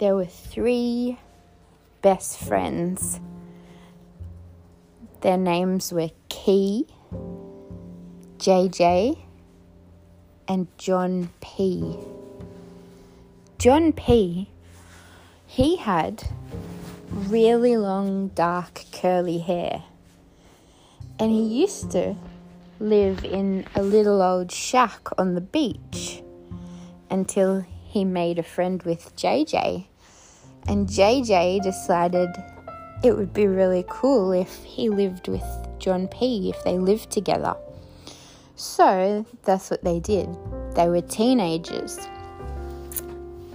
there were three best friends. Their names were Key, JJ, and John P. John P. He had really long, dark, curly hair. And he used to live in a little old shack on the beach until he made a friend with JJ. And JJ decided it would be really cool if he lived with John P, if they lived together. So that's what they did. They were teenagers.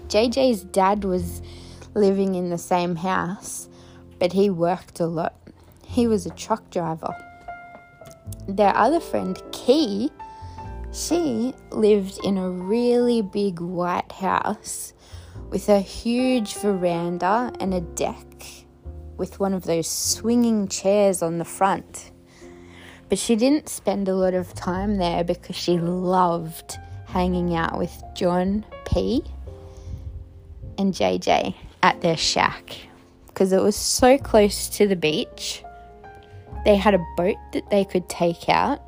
JJ's dad was living in the same house, but he worked a lot. He was a truck driver. Their other friend, Key, she lived in a really big white house with a huge veranda and a deck with one of those swinging chairs on the front. But she didn't spend a lot of time there because she loved hanging out with John P and JJ at their shack because it was so close to the beach. They had a boat that they could take out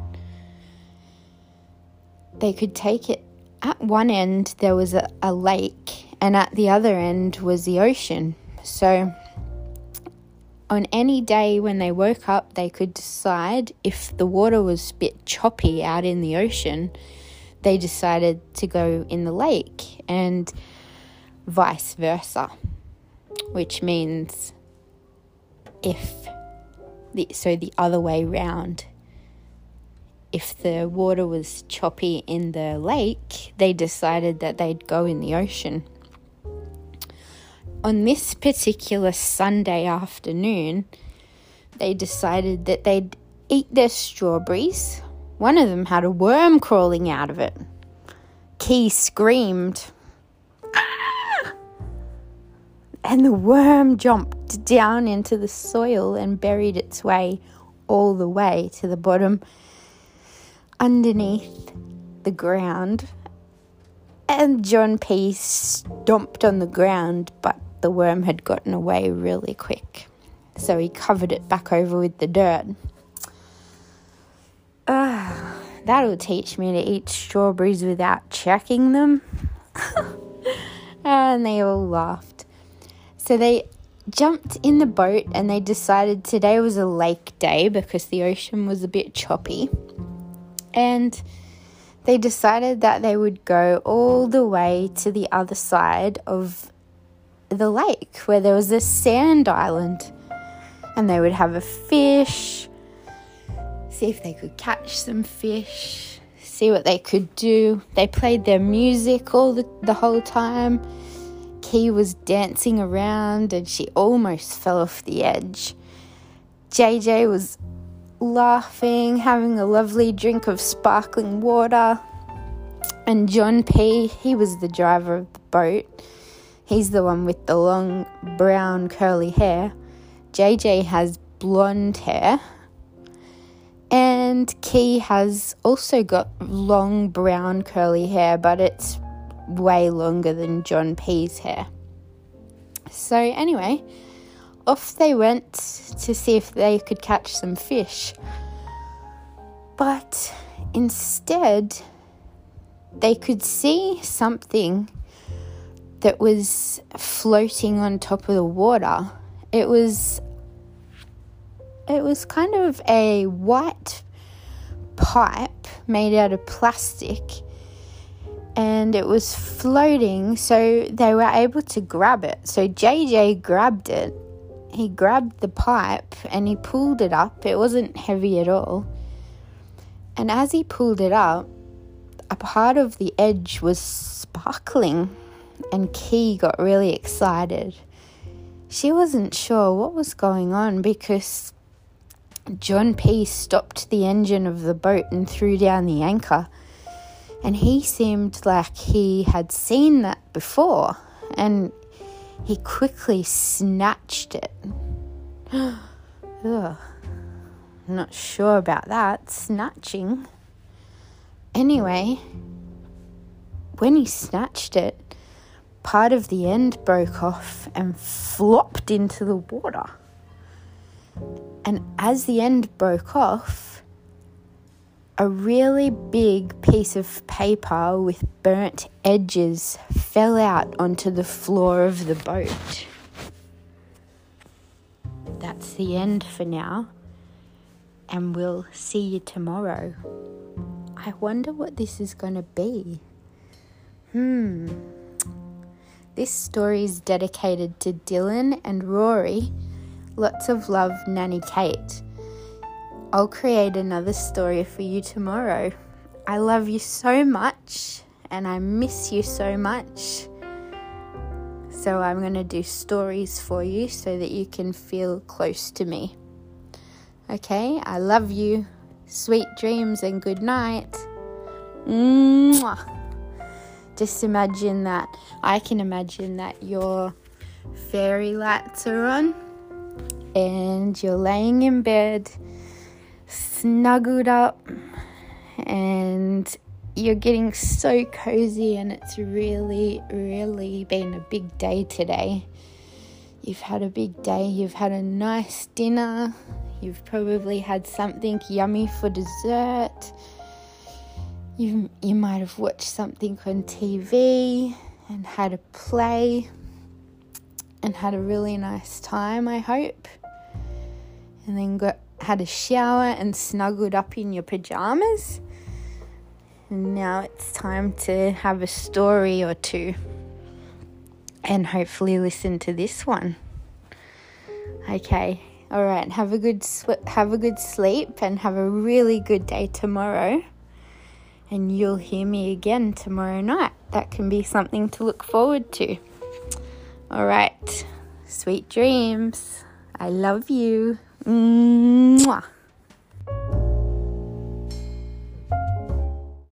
they could take it. At one end, there was a, a lake, and at the other end was the ocean. So, on any day when they woke up, they could decide if the water was a bit choppy out in the ocean, they decided to go in the lake, and vice versa, which means if the, so the other way round if the water was choppy in the lake, they decided that they'd go in the ocean. On this particular Sunday afternoon, they decided that they'd eat their strawberries. One of them had a worm crawling out of it. Key screamed, ah! and the worm jumped down into the soil and buried its way all the way to the bottom underneath the ground. And John P stomped on the ground, but the worm had gotten away really quick. So he covered it back over with the dirt. Uh, that'll teach me to eat strawberries without checking them. and they all laughed. So they jumped in the boat and they decided today was a lake day because the ocean was a bit choppy and they decided that they would go all the way to the other side of the lake where there was a sand island and they would have a fish, see if they could catch some fish, see what they could do. They played their music all the, the whole time. Key was dancing around and she almost fell off the edge. JJ was laughing, having a lovely drink of sparkling water. And John P., he was the driver of the boat. He's the one with the long brown curly hair. JJ has blonde hair. And Key has also got long brown curly hair, but it's way longer than John P.'s hair. So, anyway, off they went to see if they could catch some fish. But instead, they could see something that was floating on top of the water. It was it was kind of a white pipe made out of plastic and it was floating so they were able to grab it. So JJ grabbed it he grabbed the pipe and he pulled it up. It wasn't heavy at all. And as he pulled it up, a part of the edge was sparkling, and Key got really excited. She wasn't sure what was going on because John P stopped the engine of the boat and threw down the anchor. And he seemed like he had seen that before. And he quickly snatched it. Ugh. Not sure about that. Snatching. Anyway, when he snatched it, part of the end broke off and flopped into the water. And as the end broke off, a really big piece of paper with burnt edges fell out onto the floor of the boat. That's the end for now, and we'll see you tomorrow. I wonder what this is going to be. Hmm. This story is dedicated to Dylan and Rory. Lots of love, Nanny Kate. I'll create another story for you tomorrow. I love you so much and I miss you so much. So I'm going to do stories for you so that you can feel close to me. Okay, I love you. Sweet dreams and good night. Mwah. Just imagine that. I can imagine that your fairy lights are on and you're laying in bed, snuggled up, and you're getting so cozy, and it's really, really been a big day today. You've had a big day, you've had a nice dinner, you've probably had something yummy for dessert. You, you might have watched something on TV and had a play and had a really nice time, I hope. And then got had a shower and snuggled up in your pajamas. And now it's time to have a story or two and hopefully listen to this one. Okay. All right. Have a good sw- have a good sleep and have a really good day tomorrow. And you'll hear me again tomorrow night. That can be something to look forward to. All right. Sweet dreams. I love you. Mwah.